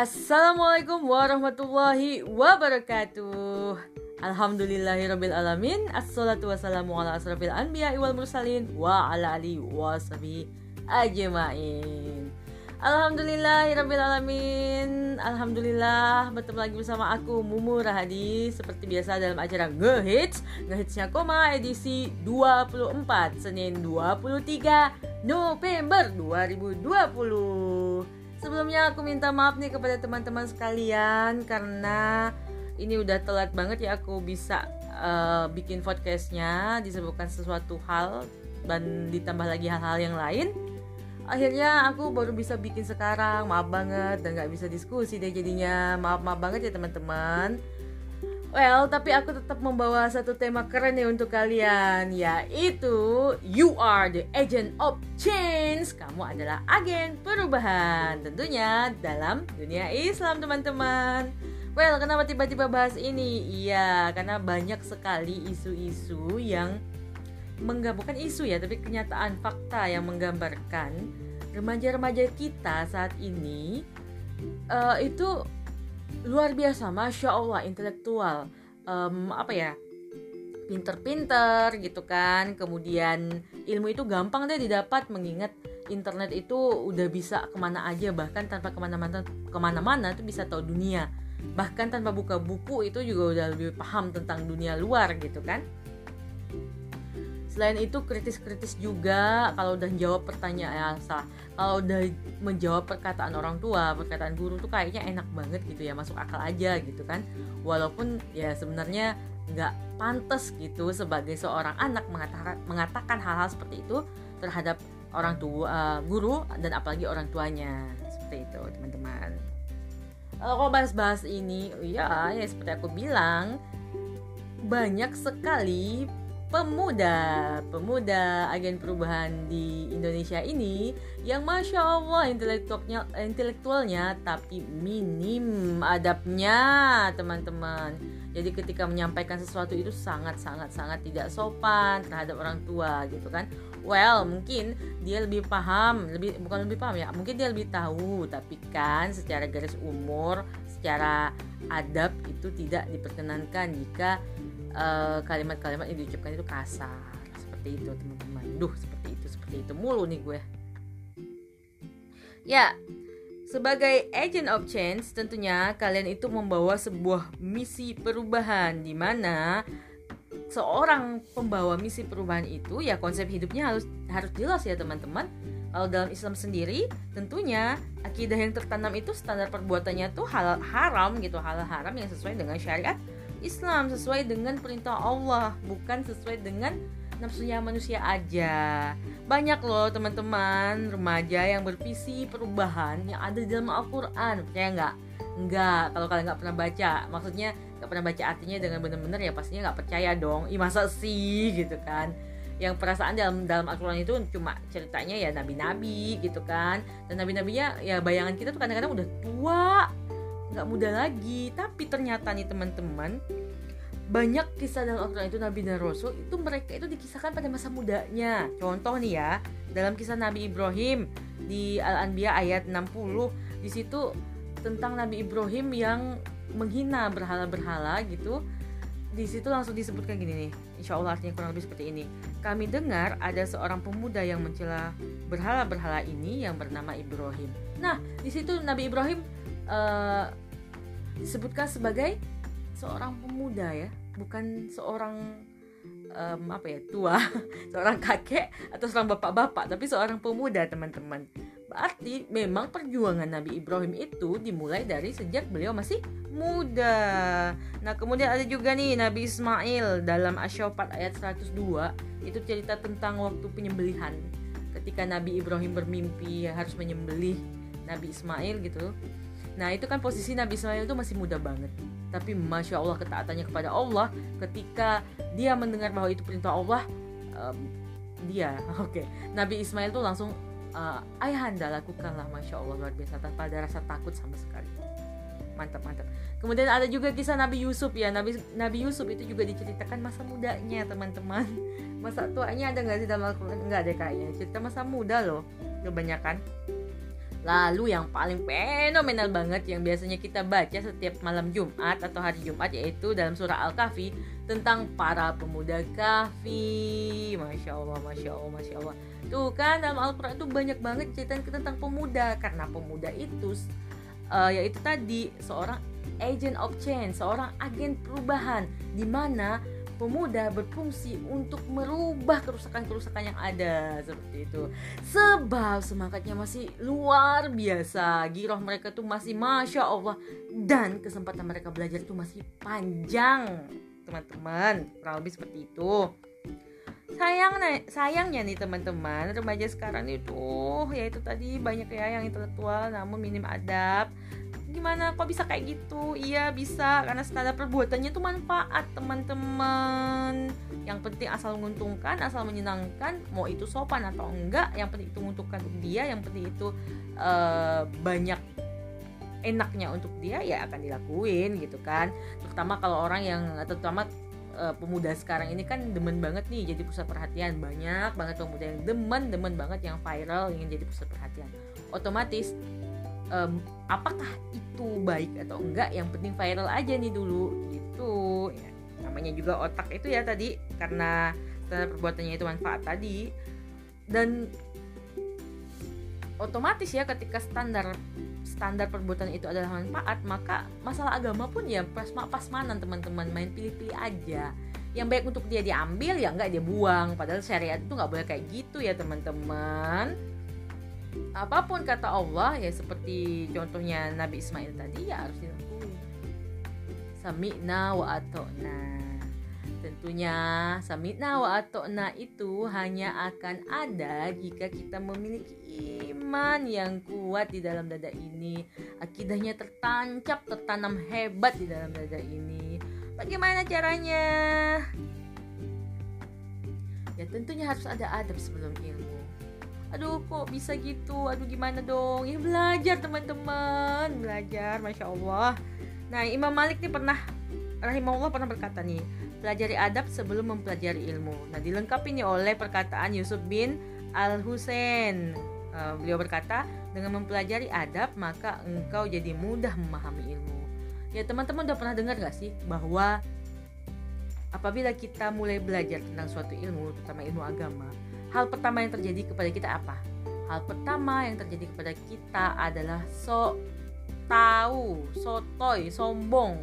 Assalamualaikum warahmatullahi wabarakatuh. Alhamdulillahirabbil alamin. Assalatu wassalamu ala asrafil anbiya wal mursalin wa ala alihi washabihi ajmain. Alhamdulillahirabbil alamin. Alhamdulillah bertemu lagi bersama aku Mumu Rahadi. Seperti biasa dalam acara Ngehits. Ngehitsnya koma edisi 24 Senin 23 November 2020 Sebelumnya aku minta maaf nih kepada teman-teman sekalian karena ini udah telat banget ya aku bisa uh, bikin podcastnya disebutkan sesuatu hal dan ditambah lagi hal-hal yang lain. Akhirnya aku baru bisa bikin sekarang, maaf banget dan gak bisa diskusi deh jadinya. Maaf maaf banget ya teman-teman. Well, tapi aku tetap membawa satu tema keren nih untuk kalian, yaitu You are the agent of change. Kamu adalah agen perubahan, tentunya dalam dunia Islam, teman-teman. Well, kenapa tiba-tiba bahas ini? Iya, karena banyak sekali isu-isu yang menggabungkan isu ya, tapi kenyataan fakta yang menggambarkan remaja-remaja kita saat ini uh, itu luar biasa masya allah intelektual. Um, apa ya? Pinter-pinter gitu kan. Kemudian ilmu itu gampang deh didapat mengingat internet itu udah bisa ke mana aja. Bahkan tanpa ke mana-mana ke mana-mana tuh bisa tahu dunia. Bahkan tanpa buka buku itu juga udah lebih paham tentang dunia luar gitu kan selain itu kritis-kritis juga kalau udah jawab pertanyaan ya, salah kalau udah menjawab perkataan orang tua perkataan guru tuh kayaknya enak banget gitu ya masuk akal aja gitu kan. Walaupun ya sebenarnya nggak pantas gitu sebagai seorang anak mengatakan mengatakan hal-hal seperti itu terhadap orang tua uh, guru dan apalagi orang tuanya. Seperti itu teman-teman. Kalau bahas-bahas ini ya ya seperti aku bilang banyak sekali pemuda pemuda agen perubahan di Indonesia ini yang masya Allah intelektualnya intelektualnya tapi minim adabnya teman-teman. Jadi ketika menyampaikan sesuatu itu sangat sangat sangat tidak sopan terhadap orang tua gitu kan. Well mungkin dia lebih paham lebih bukan lebih paham ya mungkin dia lebih tahu tapi kan secara garis umur secara adab itu tidak diperkenankan jika Eh, kalimat-kalimat uh, yang diucapkan itu kasar seperti itu teman-teman. Duh seperti itu seperti itu mulu nih gue. Ya sebagai agent of change tentunya kalian itu membawa sebuah misi perubahan di mana seorang pembawa misi perubahan itu ya konsep hidupnya harus harus jelas ya teman-teman. Kalau dalam Islam sendiri tentunya akidah yang tertanam itu standar perbuatannya tuh halal haram gitu halal haram yang sesuai dengan syariat Islam sesuai dengan perintah Allah bukan sesuai dengan nafsunya manusia aja. Banyak loh teman-teman remaja yang bervisi perubahan yang ada di dalam Al-Quran percaya nggak? Nggak kalau kalian nggak pernah baca. Maksudnya nggak pernah baca artinya dengan benar-benar ya pastinya nggak percaya dong. Ih masa sih? Gitu kan. Yang perasaan dalam dalam Al-Quran itu cuma ceritanya ya nabi-nabi gitu kan. Dan nabi-nabinya ya bayangan kita tuh kadang-kadang udah tua nggak muda lagi. Tapi ternyata nih teman-teman banyak kisah dalam Al-Quran itu Nabi dan Rasul itu mereka itu dikisahkan pada masa mudanya. Contoh nih ya dalam kisah Nabi Ibrahim di Al-Anbiya ayat 60 di situ tentang Nabi Ibrahim yang menghina berhala-berhala gitu. Di situ langsung disebutkan gini nih Insya Allah artinya kurang lebih seperti ini. Kami dengar ada seorang pemuda yang mencela berhala-berhala ini yang bernama Ibrahim. Nah di situ Nabi Ibrahim uh, disebutkan sebagai seorang pemuda ya bukan seorang um, apa ya tua seorang kakek atau seorang bapak-bapak tapi seorang pemuda teman-teman. Berarti memang perjuangan Nabi Ibrahim itu dimulai dari sejak beliau masih muda. Nah kemudian ada juga nih Nabi Ismail dalam Asyofat ayat 102 itu cerita tentang waktu penyembelihan. Ketika Nabi Ibrahim bermimpi harus menyembelih Nabi Ismail gitu Nah itu kan posisi Nabi Ismail itu masih muda banget. Tapi Masya Allah ketaatannya kepada Allah Ketika dia mendengar bahwa itu perintah Allah um, Dia, oke. Okay. Nabi Ismail tuh langsung uh, Ayahanda lakukanlah Masya Allah luar biasa Tanpa ada rasa takut sama sekali. Mantap, mantap Kemudian ada juga kisah Nabi Yusuf ya. Nabi Nabi Yusuf itu juga diceritakan masa mudanya teman-teman. Masa tuanya ada nggak sih dalam Al-Quran? Nggak deh kayaknya. Cerita masa muda loh Kebanyakan Lalu yang paling fenomenal banget yang biasanya kita baca setiap malam Jumat atau hari Jumat yaitu dalam surah Al-Kahfi tentang para pemuda kahfi. Masya Allah, Masya Allah, Masya Allah. Tuh kan dalam Al-Quran tuh banyak banget cerita tentang pemuda karena pemuda itu uh, yaitu tadi seorang agent of change, seorang agen perubahan di mana pemuda berfungsi untuk merubah kerusakan-kerusakan yang ada seperti itu. Sebab semangatnya masih luar biasa. Giroh mereka tuh masih masya Allah. Dan kesempatan mereka belajar itu masih panjang teman-teman. Kurang lebih seperti itu. Sayang sayangnya nih teman-teman remaja sekarang itu ya itu tadi banyak ya yang intelektual namun minim adab gimana kok bisa kayak gitu? Iya bisa karena standar perbuatannya itu manfaat teman-teman. Yang penting asal menguntungkan asal menyenangkan mau itu sopan atau enggak yang penting itu menguntungkan untuk dia yang penting itu uh, banyak enaknya untuk dia ya akan dilakuin gitu kan. Terutama kalau orang yang terutama uh, pemuda sekarang ini kan demen banget nih jadi pusat perhatian. Banyak banget pemuda yang demen demen banget yang viral ingin jadi pusat perhatian. Otomatis um, apakah itu baik atau enggak? Yang penting viral aja nih dulu gitu. Ya namanya juga otak itu ya tadi karena perbuatannya itu manfaat tadi. Dan otomatis ya ketika standar standar perbuatan itu adalah manfaat maka masalah agama pun ya pas pasmanan teman-teman. Main pilih-pilih aja. Yang baik untuk dia diambil ya enggak dia buang. Padahal syariat itu nggak boleh kayak gitu ya teman-teman apa pun kata Allah ya seperti contohnya Nabi Ismail tadi ya harus dilakukan. Sami'na wa atokna tentunya sami'na wa atokna itu hanya akan ada jika kita memiliki iman yang kuat di dalam dada ini. Akidahnya tertancap tertanam hebat di dalam dada ini. Bagaimana caranya? Ya tentunya harus ada adab sebelum ilmu aduh kok bisa gitu? Aduh gimana dong? Ya belajar teman-teman. Belajar masya Allah. Nah Imam Malik nih pernah rahimahullah pernah berkata nih pelajari adab sebelum mempelajari ilmu. Nah dilengkapi nih oleh perkataan Yusuf bin Al Husain uh, beliau berkata dengan mempelajari adab maka engkau jadi mudah memahami ilmu. Ya teman-teman udah pernah dengar gak sih bahwa apabila kita mulai belajar tentang suatu ilmu terutama ilmu agama hal pertama yang terjadi kepada kita apa? Hal pertama yang terjadi kepada kita adalah so tahu, sotoy, sombong.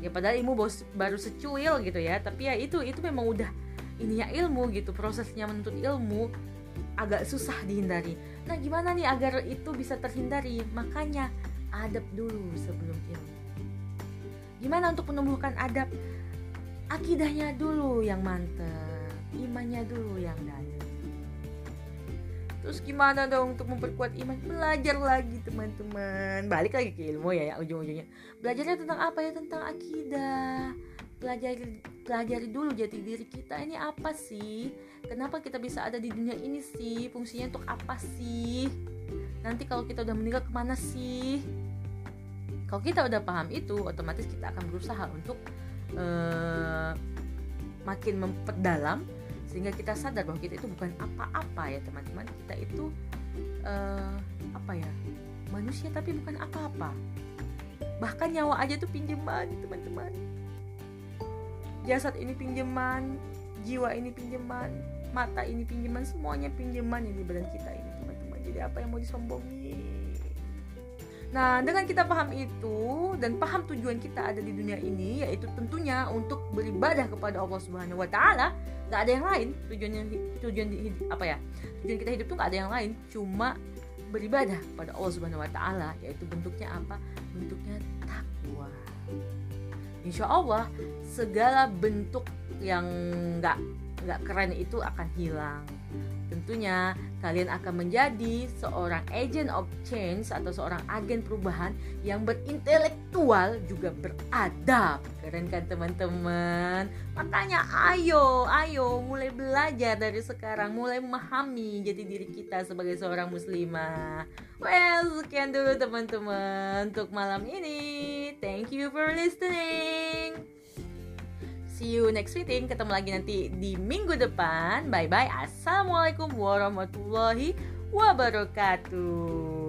Ya padahal ilmu baru secuil gitu ya, tapi ya itu itu memang udah ininya ilmu gitu, prosesnya menuntut ilmu agak susah dihindari. Nah, gimana nih agar itu bisa terhindari? Makanya adab dulu sebelum ilmu. Gimana untuk menumbuhkan adab? Akidahnya dulu yang mantep, imannya dulu yang dalam. Terus gimana dong untuk memperkuat iman? Belajar lagi teman-teman. Balik lagi ke ilmu ya, ya ujung-ujungnya. Belajarnya tentang apa ya? Tentang akidah. Pelajari pelajari dulu jati diri kita ini apa sih? Kenapa kita bisa ada di dunia ini sih? Fungsinya untuk apa sih? Nanti kalau kita udah meninggal ke mana sih? Kalau kita udah paham itu, otomatis kita akan berusaha untuk uh, makin memperdalam sehingga kita sadar bahwa kita itu bukan apa-apa ya teman-teman. Kita itu uh, apa ya manusia tapi bukan apa-apa. Bahkan nyawa aja tuh pinjaman teman-teman. Jasad ini pinjaman jiwa ini pinjaman mata ini pinjaman semuanya pinjaman di badan kita ini teman-teman. Jadi apa yang mau disombongin? Nah, dengan kita paham itu dan paham tujuan kita ada di dunia ini yaitu tentunya untuk beribadah kepada Allah Subhanahu wa taala, nggak ada yang lain. Tujuan di, apa ya? Tujuan kita hidup tuh nggak ada yang lain, cuma beribadah kepada Allah Subhanahu wa taala yaitu bentuknya apa? Bentuknya takwa. Insya Allah segala bentuk yang nggak nggak keren itu akan hilang Tentunya kalian akan menjadi seorang agent of change atau seorang agen perubahan yang berintelektual juga beradab. Keren kan teman-teman? Makanya ayo, ayo mulai belajar dari sekarang, mulai memahami jati diri kita sebagai seorang muslimah. Well, sekian dulu teman-teman untuk malam ini. Thank you for listening. See you next meeting. Ketemu lagi nanti di minggu depan. Bye bye. Assalamualaikum warahmatullahi wabarakatuh.